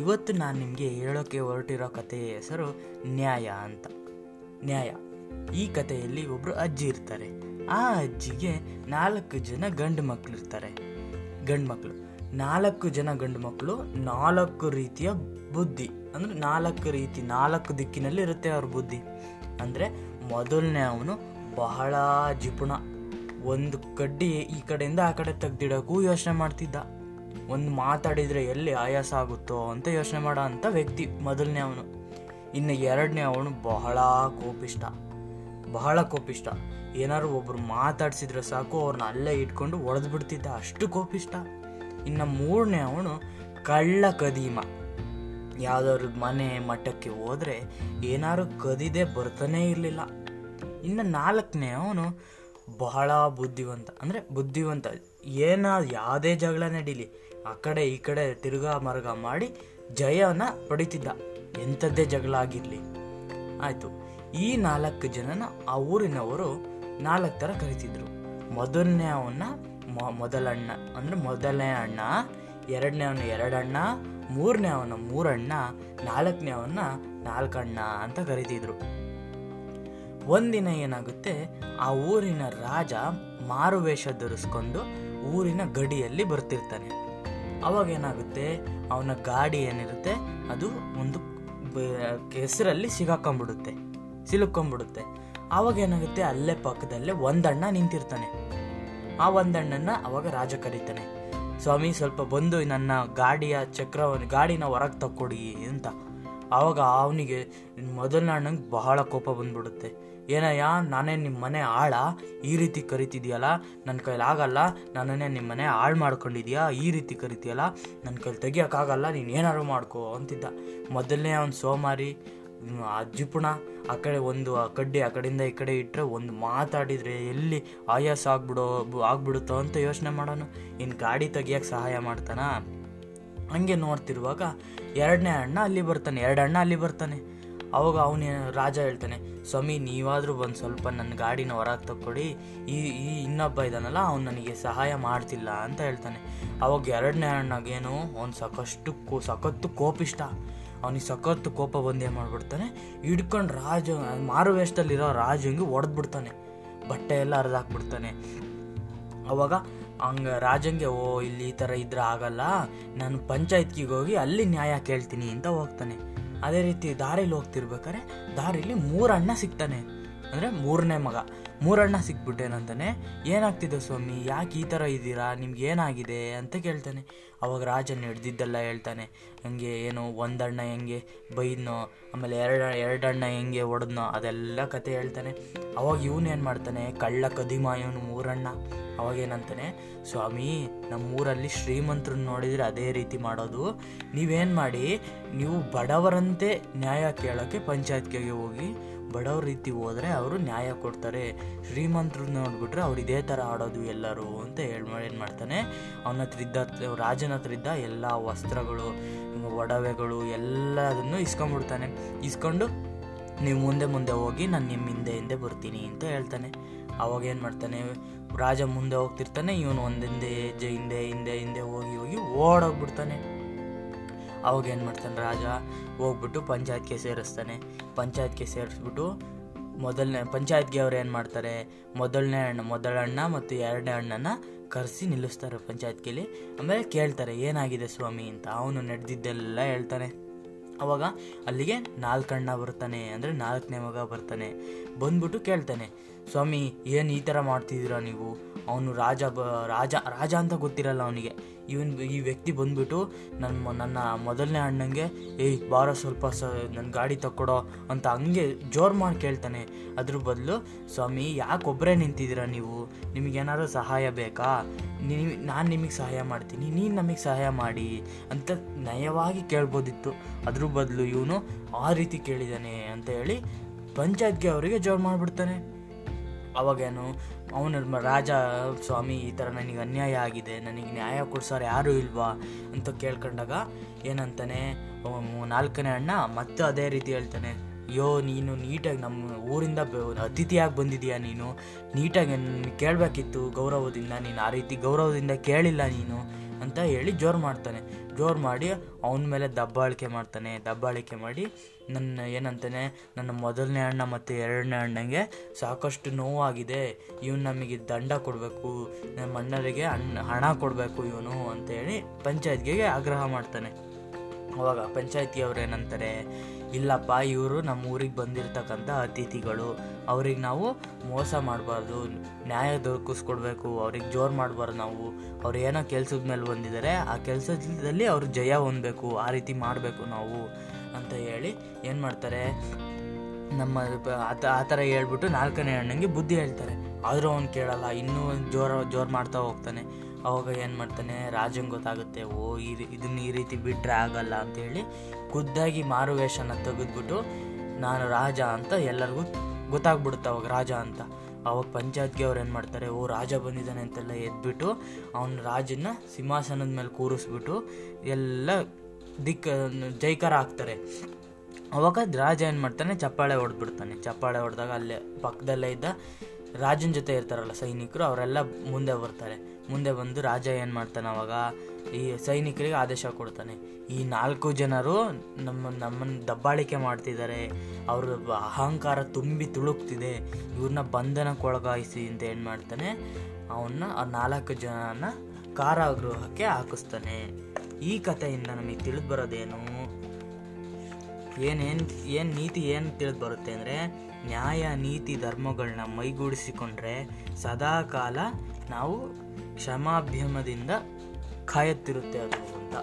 ಇವತ್ತು ನಾನು ನಿಮಗೆ ಹೇಳೋಕ್ಕೆ ಹೊರಟಿರೋ ಕಥೆಯ ಹೆಸರು ನ್ಯಾಯ ಅಂತ. ನ್ಯಾಯ. ಈ ಕಥೆಯಲ್ಲಿ ಒಬ್ಬರು ಅಜ್ಜಿ ಇರ್ತಾರೆ. ಆ ಅಜ್ಜಿಗೆ ನಾಲ್ಕು ಜನ ಗಂಡು ಮಕ್ಕಳು ಇರ್ತಾರೆ. ಗಂಡು ಮಕ್ಕಳು ನಾಲ್ಕು ಜನ ಗಂಡು ಮಕ್ಕಳು ನಾಲ್ಕು ರೀತಿಯ ಬುದ್ಧಿ. ಅಂದರೆ ನಾಲ್ಕು ರೀತಿ, ನಾಲ್ಕು ದಿಕ್ಕಿನಲ್ಲಿ ಇರುತ್ತೆ ಅವ್ರ ಬುದ್ಧಿ. ಅಂದರೆ ಮೊದಲನೇ ಅವನು ಬಹಳ ಜಿಪುಣ. ಒಂದು ಕಡ್ಡಿ ಈ ಕಡೆಯಿಂದ ಆ ಕಡೆ ತೆಗ್ದಿಡೋಕ್ಕೂ ಯೋಚನೆ ಮಾಡ್ತಿದ್ದ. ಒಂದು ಮಾತಾಡಿದರೆ ಎಲ್ಲಿ ಆಯಾಸ ಆಗುತ್ತೋ ಅಂತ ಯೋಚನೆ ಮಾಡೋ ಅಂಥ ವ್ಯಕ್ತಿ ಮೊದಲನೇ ಅವನು. ಇನ್ನು ಎರಡನೇ ಅವನು ಬಹಳ ಕೋಪಿಷ್ಟ ಬಹಳ ಕೋಪಿಷ್ಟ ಏನಾದ್ರು ಒಬ್ರು ಮಾತಾಡ್ಸಿದ್ರೆ ಸಾಕು ಅವ್ರನ್ನ ಅಲ್ಲೇ ಇಟ್ಕೊಂಡು ಒಡೆದು ಬಿಡ್ತಿದ್ದ ಅಷ್ಟು ಕೋಪಿಷ್ಟ ಇನ್ನು ಮೂರನೇ ಅವನು ಕಳ್ಳ ಕದೀಮ. ಯಾವ್ದಾದ್ರು ಮನೆ ಮಠಕ್ಕೆ ಹೋದ್ರೆ ಏನಾದ್ರು ಕದಿದೆ ಬರ್ತಾನೇ ಇರಲಿಲ್ಲ. ಇನ್ನು ನಾಲ್ಕನೇ ಅವನು ಬಹಳ ಬುದ್ಧಿವಂತ, ಅಂದರೆ ಬುದ್ಧಿವಂತ. ಏನ ಯಾವುದೇ ಜಗಳ ನಡೀಲಿ. ಆ ಕಡೆ ಈ ಕಡೆ ತಿರುಗಾ ಮರುಗ ಮಾಡಿ ಜಯವನ್ನು ಪಡಿತಿದ್ದ. ಎಂಥದ್ದೇ ಜಗಳ ಆಗಿರಲಿ. ಆಯಿತು. ಈ ನಾಲ್ಕು ಜನನ ಆ ಊರಿನವರು ನಾಲ್ಕು ಥರ ಕರಿತಿದ್ರು. ಮೊದಲನೇ ಅವನ್ನ ಮೊದಲಣ್ಣ. ಅಂದರೆ ಮೊದಲನೇ ಅಣ್ಣ, ಎರಡನೇ ಅವನ ಎರಡಣ್ಣ, ಮೂರನೇ ಅವನ ಮೂರಣ್ಣ, ನಾಲ್ಕನೇ ಅವನ್ನ ನಾಲ್ಕಣ್ಣ ಅಂತ ಕರಿತಿದ್ರು. ಒಂದಿನ ಏನಾಗುತ್ತೆ? ಆ ಊರಿನ ರಾಜ ಮಾರುವೇಷ ಧರಿಸ್ಕೊಂಡು ಊರಿನ ಗಡಿಯಲ್ಲಿ ಬರ್ತಿರ್ತಾನೆ. ಅವಾಗ ಏನಾಗುತ್ತೆ? ಅವನ ಗಾಡಿ ಏನಿರುತ್ತೆ? ಅದು ಒಂದು ಕೆಸರಲ್ಲಿ ಸಿಗಾಕೊಂಡ್ಬಿಡುತ್ತೆ ಸಿಲುಕೊಂಡ್ಬಿಡುತ್ತೆ ಆವಾಗ ಏನಾಗುತ್ತೆ? ಅಲ್ಲೇ ಪಕ್ಕದಲ್ಲೇ ಒಂದಣ್ಣ ನಿಂತಿರ್ತಾನೆ. ಆ ಒಂದಣ್ಣನ ಅವಾಗ ರಾಜ ಕರೀತಾನೆ. ಸ್ವಾಮಿ, ಸ್ವಲ್ಪ ಬಂದು ನನ್ನ ಗಾಡಿಯ ಚಕ್ರವನ್ನು, ಗಾಡಿನ ಹೊರಗೆ ತಕ್ಕೊಡಿ ಅಂತ. ಆವಾಗ ಅವನಿಗೆ ಮೊದಲನೇ ಅಣ್ಣಂಗೆ ಬಹಳ ಕೋಪ ಬಂದ್ಬಿಡುತ್ತೆ. ಏನಯ್ಯ, ನಾನೇ ನಿಮ್ಮ ಮನೆ ಆಳ? ಈ ರೀತಿ ಕರಿತಿದ್ಯಲ್ಲ? ನನ್ನ ಕೈಲಿ ಆಗಲ್ಲ. ನನ್ನನ್ನೇ ನಿಮ್ಮ ಮನೆ ಹಾಳು ಮಾಡ್ಕೊಂಡಿದ್ಯಾ? ಈ ರೀತಿ ಕರಿತೀಯಲ್ಲ? ನನ್ನ ಕೈಲಿ ತೆಗಿಯೋಕ್ಕಾಗಲ್ಲ ನೀನು ಏನಾದ್ರು ಮಾಡ್ಕೋ ಅಂತಿದ್ದ. ಮೊದಲನೇ ಅವ್ನು ಸೋಮಾರಿ ಆ ಜಿಪುಣ ಆ ಕಡೆ ಒಂದು, ಆ ಕಡ್ಡಿ, ಆ ಕಡೆಯಿಂದ ಈ ಕಡೆ ಇಟ್ಟರೆ ಒಂದು ಮಾತಾಡಿದರೆ ಎಲ್ಲಿ ಆಯಾಸ ಆಗ್ಬಿಡೋ, ಆಗ್ಬಿಡುತ್ತೋ ಅಂತ ಯೋಚನೆ ಮಾಡೋನು. ಇನ್ನು ಗಾಡಿ ತೆಗಿಯೋಕ್ಕೆ ಸಹಾಯ ಮಾಡ್ತಾನಾ? ಹಂಗೆ ನೋಡ್ತಿರುವಾಗ ಎರಡನೇ ಅಣ್ಣ ಅಲ್ಲಿ ಬರ್ತಾನೆ, ಎರಡು ಅಣ್ಣ ಅಲ್ಲಿ ಬರ್ತಾನೆ. ಅವಾಗ ಅವನ ರಾಜ ಹೇಳ್ತಾನೆ, ಸ್ವಾಮಿ, ನೀವಾದರೂ ಒಂದು ಸ್ವಲ್ಪ ನನ್ನ ಗಾಡಿನ ಹೊರಗೆ ತಕ್ಕೊಡಿ. ಈ ಈ ಇನ್ನೊಬ್ಬ ಇದ್ದಾನಲ್ಲ ಅವ್ನು ನನಗೆ ಸಹಾಯ ಮಾಡ್ತಿಲ್ಲ ಅಂತ ಹೇಳ್ತಾನೆ. ಅವಾಗ ಎರಡನೇ ಅಣ್ಣಗೇನು ಅವ್ನು ಸಾಕಷ್ಟು ಕೋ ಸಖತ್ತು ಕೋಪಿಷ್ಟ. ಅವನಿಗೆ ಸಖತ್ತು ಕೋಪ ಬಂದು ಏನು ಮಾಡ್ಬಿಡ್ತಾನೆ, ಹಿಡ್ಕೊಂಡು ರಾಜ, ಮಾರು ವೇಷದಲ್ಲಿರೋ ರಾಜಂಗೆ ಹೊಡೆದ್ಬಿಡ್ತಾನೆ. ಬಟ್ಟೆ ಎಲ್ಲ ಹರಿದಾಕ್ಬಿಡ್ತಾನೆ. ಅವಾಗ ಹಂಗ ರಾಜಂಗೆ, ಓ, ಇಲ್ಲಿ ಈ ಥರ ಇದ್ರೆ ಆಗಲ್ಲ. ನಾನು ಪಂಚಾಯತ್ಗೆ ಹೋಗಿ ಅಲ್ಲಿ ನ್ಯಾಯ ಕೇಳ್ತೀನಿ ಅಂತ ಹೋಗ್ತಾನೆ. ಅದೇ ರೀತಿ ದಾರಿಲಿ ಹೋಗ್ತಿರ್ಬೇಕಾರೆ ದಾರಿಲಿ ಅಣ್ಣ ಸಿಗ್ತಾನೆ. ಅಂದರೆ ಮೂರನೇ ಮಗ. ಮೂರಣ್ಣ ಸಿಕ್ಬಿಟ್ಟೇನಂತಾನೆ, ಏನಾಗ್ತಿದೆ ಸ್ವಾಮಿ? ಯಾಕೆ ಈ ಥರ ಇದ್ದೀರಾ? ನಿಮ್ಗೆ ಏನಾಗಿದೆ? ಅಂತ ಕೇಳ್ತಾನೆ. ಅವಾಗ ರಾಜನ್ ಹಿಡ್ದಿದ್ದೆಲ್ಲ ಹೇಳ್ತಾನೆ. ಹಂಗೆ ಏನು ಒಂದಣ್ಣ ಹೆಂಗೆ ಬೈದ್ನೋ, ಆಮೇಲೆ ಎರಡು, ಎರಡಣ್ಣ ಹೆಂಗೆ ಹೊಡೆದ್ನೋ, ಅದೆಲ್ಲ ಕತೆ ಹೇಳ್ತಾನೆ. ಅವಾಗ ಇವನೇನು ಮಾಡ್ತಾನೆ, ಕಳ್ಳ ಕದಿಮ ಇವನು ಮೂರಣ್ಣ. ಅವಾಗೇನಂತಾನೆ ಸ್ವಾಮಿ, ನಮ್ಮೂರಲ್ಲಿ ಶ್ರೀಮಂತ್ರನ್ನ ನೋಡಿದರೆ ಅದೇ ರೀತಿ ಮಾಡೋದು. ನೀವೇನು ಮಾಡಿ, ನೀವು ಬಡವರಂತೆ ನ್ಯಾಯ ಕೇಳೋಕ್ಕೆ ಪಂಚಾಯತ್ಗೆ ಹೋಗಿ ಬಡವ್ರ ರೀತಿ ಹೋದರೆ ಅವರು ನ್ಯಾಯ ಕೊಡ್ತಾರೆ. ಶ್ರೀಮಂತರು ನೋಡಿಬಿಟ್ರೆ ಅವ್ರು ಇದೇ ಥರ ಆಡೋದು ಎಲ್ಲರೂ ಅಂತ ಹೇಳಿ ಏನು ಮಾಡ್ತಾನೆ? ಅವನ ಹತ್ರ ಇದ್ದ ರಾಜನ ಹತ್ರ ಇದ್ದ ಎಲ್ಲ ವಸ್ತ್ರಗಳು, ಒಡವೆಗಳು ಎಲ್ಲದನ್ನು ಇಸ್ಕೊಂಡ್ಬಿಡ್ತಾನೆ. ಇಸ್ಕೊಂಡು ನೀವು ಮುಂದೆ ಮುಂದೆ ಹೋಗಿ ನಾನು ನಿಮ್ಮ ಹಿಂದೆ ಹಿಂದೆ ಬರ್ತೀನಿ ಅಂತ ಹೇಳ್ತಾನೆ. ಅವಾಗ ಏನು ಮಾಡ್ತಾನೆ? ರಾಜ ಮುಂದೆ ಹೋಗ್ತಿರ್ತಾನೆ, ಇವನು ಒಂದಿಂದೆ ಹಿಂದೆ ಹಿಂದೆ ಹಿಂದೆ ಹೋಗಿ ಹೋಗಿ ಓಡೋಗ್ಬಿಡ್ತಾನೆ. ಅವಾಗ ಏನು ಮಾಡ್ತಾನೆ ರಾಜ? ಹೋಗ್ಬಿಟ್ಟು ಪಂಚಾಯತ್ಗೆ ಸೇರಿಸ್ತಾನೆ. ಪಂಚಾಯತ್ಗೆ ಸೇರಿಸ್ಬಿಟ್ಟು ಮೊದಲನೇ, ಪಂಚಾಯತ್ಗೆ ಅವ್ರು ಏನು ಮಾಡ್ತಾರೆ? ಮೊದಲನೇ ಅಣ್ಣ ಮೊದಲ ಅಣ್ಣ ಮತ್ತು ಎರಡನೇ ಅಣ್ಣನ ಕರೆಸಿ ನಿಲ್ಲಿಸ್ತಾರೆ ಪಂಚಾಯತ್ಗೆಲಿ. ಆಮೇಲೆ ಕೇಳ್ತಾರೆ, ಏನಾಗಿದೆ ಸ್ವಾಮಿ ಅಂತ. ಅವನು ನಡೆದಿದ್ದೆಲ್ಲ ಹೇಳ್ತಾನೆ. ಅವಾಗ ಅಲ್ಲಿಗೆ ನಾಲ್ಕಣ್ಣ ಬರ್ತಾನೆ, ಅಂದರೆ ನಾಲ್ಕನೇ ಮಗ ಬರ್ತಾನೆ. ಬಂದ್ಬಿಟ್ಟು ಕೇಳ್ತಾನೆ, ಸ್ವಾಮಿ, ಏನು ಈ ಥರ ಮಾಡ್ತಿದ್ದೀರಾ ನೀವು? ಅವನು ರಾಜ ಬ, ರಾಜ ರಾಜ ಅಂತ ಗೊತ್ತಿರಲ್ಲ ಅವನಿಗೆ. ಇವನ್ ಈ ವ್ಯಕ್ತಿ ಬಂದ್ಬಿಟ್ಟು ನನ್ನ ನನ್ನ ಮೊದಲನೇ ಅಣ್ಣಂಗೆ, ಏಯ್, ಬಾರೋ ಸ್ವಲ್ಪ ಸ ನನ್ನ ಗಾಡಿ ತಕ್ಕೊಡೋ ಅಂತ ಹಂಗೆ ಜೋರು ಮಾಡಿ ಕೇಳ್ತಾನೆ. ಅದ್ರ ಬದಲು, ಸ್ವಾಮಿ, ಯಾಕೆ ಒಬ್ಬರೇ ನಿಂತಿದ್ದೀರಾ ನೀವು? ನಿಮಗೇನಾದ್ರು ಸಹಾಯ ಬೇಕಾ? ನೀವು ನಾನು ನಿಮಗೆ ಸಹಾಯ ಮಾಡ್ತೀನಿ, ನೀನು ನಮಗೆ ಸಹಾಯ ಮಾಡಿ ಅಂತ ನಯವಾಗಿ ಕೇಳ್ಬೋದಿತ್ತು. ಅದ್ರ ಬದಲು ಇವನು ಆ ರೀತಿ ಕೇಳಿದ್ದಾನೆ ಅಂತ ಹೇಳಿ ಪಂಚಾಯತ್ಗೆ ಅವರಿಗೆ ಜೋರು ಮಾಡಿಬಿಡ್ತಾನೆ. ಅವಾಗೇನು, ಅವನು ರಾಜ ಸ್ವಾಮಿ ಈ ಥರ ನನಗೆ ಅನ್ಯಾಯ ಆಗಿದೆ, ನನಗೆ ನ್ಯಾಯ ಕೊಡ್ಸೋರು ಯಾರೂ ಇಲ್ವಾ ಅಂತ ಕೇಳ್ಕೊಂಡಾಗ ಏನಂತಾನೆ ನಾಲ್ಕನೇ ಅಣ್ಣ ಮತ್ತೆ ಅದೇ ರೀತಿ ಹೇಳ್ತಾನೆ, ಅಯ್ಯೋ, ನೀನು ನೀಟಾಗಿ ನಮ್ಮ ಊರಿಂದ ಅತಿಥಿಯಾಗಿ ಬಂದಿದೀಯ ನೀನು? ನೀಟಾಗಿ ಕೇಳಬೇಕಿತ್ತು ಗೌರವದಿಂದ, ನೀನು ಆ ರೀತಿ ಗೌರವದಿಂದ ಕೇಳಿಲ್ಲ ನೀನು? ಅಂತ ಹೇಳಿ ಜೋರು ಮಾಡ್ತಾನೆ. ಜೋರು ಮಾಡಿ ಅವನ ಮೇಲೆ ದಬ್ಬಾಳಿಕೆ ಮಾಡ್ತಾನೆ. ದಬ್ಬಾಳಿಕೆ ಮಾಡಿ ನನ್ನ ಏನಂತಾನೆ, ನನ್ನ ಮೊದಲನೇ ಅಣ್ಣ ಮತ್ತು ಎರಡನೇ ಅಣ್ಣಂಗೆ ಸಾಕಷ್ಟು ನೋವಾಗಿದೆ. ಇವನು ನಮಗೆ ದಂಡ ಕೊಡಬೇಕು. ನಮ್ಮ ಅಣ್ಣರಿಗೆ ಅಣ್ಣ, ಹಣ ಕೊಡಬೇಕು ಇವನು ಅಂತ ಹೇಳಿ ಪಂಚಾಯತ್ಗೆ ಆಗ್ರಹ ಮಾಡ್ತಾನೆ. ಅವಾಗ ಪಂಚಾಯತಿಯವರು ಏನಂತಾರೆ ಇಲ್ಲಪ್ಪ, ಇವರು ನಮ್ಮ ಊರಿಗೆ ಬಂದಿರತಕ್ಕಂಥ ಅತಿಥಿಗಳು. ಅವ್ರಿಗೆ ನಾವು ಮೋಸ ಮಾಡಬಾರ್ದು, ನ್ಯಾಯ ದೊರಕಿಸ್ಕೊಡ್ಬೇಕು, ಅವ್ರಿಗೆ ಜೋರು ಮಾಡಬಾರ್ದು ನಾವು. ಅವ್ರು ಏನೋ ಕೆಲ್ಸದ ಮೇಲೆ ಬಂದಿದ್ದಾರೆ, ಆ ಕೆಲಸದಲ್ಲಿ ಅವ್ರ ಜಯ ಹೊಂದಬೇಕು, ಆ ರೀತಿ ಮಾಡಬೇಕು ನಾವು ಅಂತ ಹೇಳಿ ಏನು ಮಾಡ್ತಾರೆ? ನಮ್ಮ ಆ ಥರ ಹೇಳ್ಬಿಟ್ಟು ನಾಲ್ಕನೇ ಅಣ್ಣಂಗೆ ಬುದ್ಧಿ ಹೇಳ್ತಾರೆ. ಆದರೂ ಅವ್ನು ಕೇಳಲ್ಲ, ಇನ್ನೂ ಜೋರು ಜೋರು ಮಾಡ್ತಾ ಹೋಗ್ತಾನೆ. ಅವಾಗ ಏನು ಮಾಡ್ತಾನೆ, ರಾಜಂಗೆ ಗೊತ್ತಾಗುತ್ತೆ, ಓ, ಈ ಇದನ್ನ ಈ ರೀತಿ ಬಿಟ್ಟರೆ ಆಗಲ್ಲ ಅಂತೇಳಿ ಖುದ್ದಾಗಿ ಮಾರುವೇಷನ ತೆಗೆದ್ಬಿಟ್ಟು, ನಾನು ರಾಜ ಅಂತ ಎಲ್ಲರಿಗೂ ಗೊತ್ತಾಗ್ಬಿಡುತ್ತೆ ಅವಾಗ ರಾಜ ಅಂತ. ಅವಾಗ ಪಂಚಾಯತ್ಗೆ ಅವ್ರು ಏನು ಮಾಡ್ತಾರೆ, ಓ, ರಾಜ ಬಂದಿದ್ದಾನೆ ಅಂತೆಲ್ಲ ಎದ್ಬಿಟ್ಟು ಅವನ ರಾಜನ ಸಿಂಹಾಸನದ ಮೇಲೆ ಕೂರಿಸ್ಬಿಟ್ಟು ಎಲ್ಲ ದಿಕ್ಕ, ಜೈಕಾರ ಹಾಕ್ತಾರೆ. ಅವಾಗ ರಾಜ ಏನು ಮಾಡ್ತಾನೆ, ಚಪ್ಪಾಳೆ ಹೊಡೆದ್ಬಿಡ್ತಾನೆ. ಚಪ್ಪಾಳೆ ಹೊಡೆದಾಗ ಅಲ್ಲೇ ಪಕ್ಕದಲ್ಲೇ ಇದ್ದ ರಾಜನ ಜೊತೆ ಇರ್ತಾರಲ್ಲ ಸೈನಿಕರು, ಅವರೆಲ್ಲ ಮುಂದೆ ಬರ್ತಾರೆ. ಮುಂದೆ ಬಂದು ರಾಜ ಏನು ಮಾಡ್ತಾನೆ ಅವಾಗ? ಈ ಸೈನಿಕರಿಗೆ ಆದೇಶ ಕೊಡ್ತಾನೆ. ಈ ನಾಲ್ಕು ಜನರು ನಮ್ಮ ನಮ್ಮನ್ನು ದಬ್ಬಾಳಿಕೆ ಮಾಡ್ತಿದ್ದಾರೆ. ಅವ್ರ ಅಹಂಕಾರ ತುಂಬಿ ತುಳುಕ್ತಿದೆ. ಇವ್ರನ್ನ ಬಂಧನಕ್ಕೊಳಗಾಯಿಸಿ ಅಂತ ಏನು ಮಾಡ್ತಾನೆ? ಅವನ್ನ ಆ ನಾಲ್ಕು ಜನನ ಕಾರಾಗೃಹಕ್ಕೆ ಹಾಕಿಸ್ತಾನೆ. ಈ ಕಥೆಯಿಂದ ನಮಗೆ ತಿಳಿದು ಬರೋದೇನು? ಏನೇನು, ಏನು ನೀತಿ ಏನು ತಿಳಿದು ಬರುತ್ತೆ ಅಂದರೆ ನ್ಯಾಯ ನೀತಿ ಧರ್ಮಗಳನ್ನ ಮೈಗೂಡಿಸಿಕೊಂಡ್ರೆ ಸದಾಕಾಲ ನಾವು ಕ್ಷಮಾಭ್ಯಮದಿಂದ ಕಾಯುತ್ತಿರುತ್ತೆ ಅದು ಅಂತ.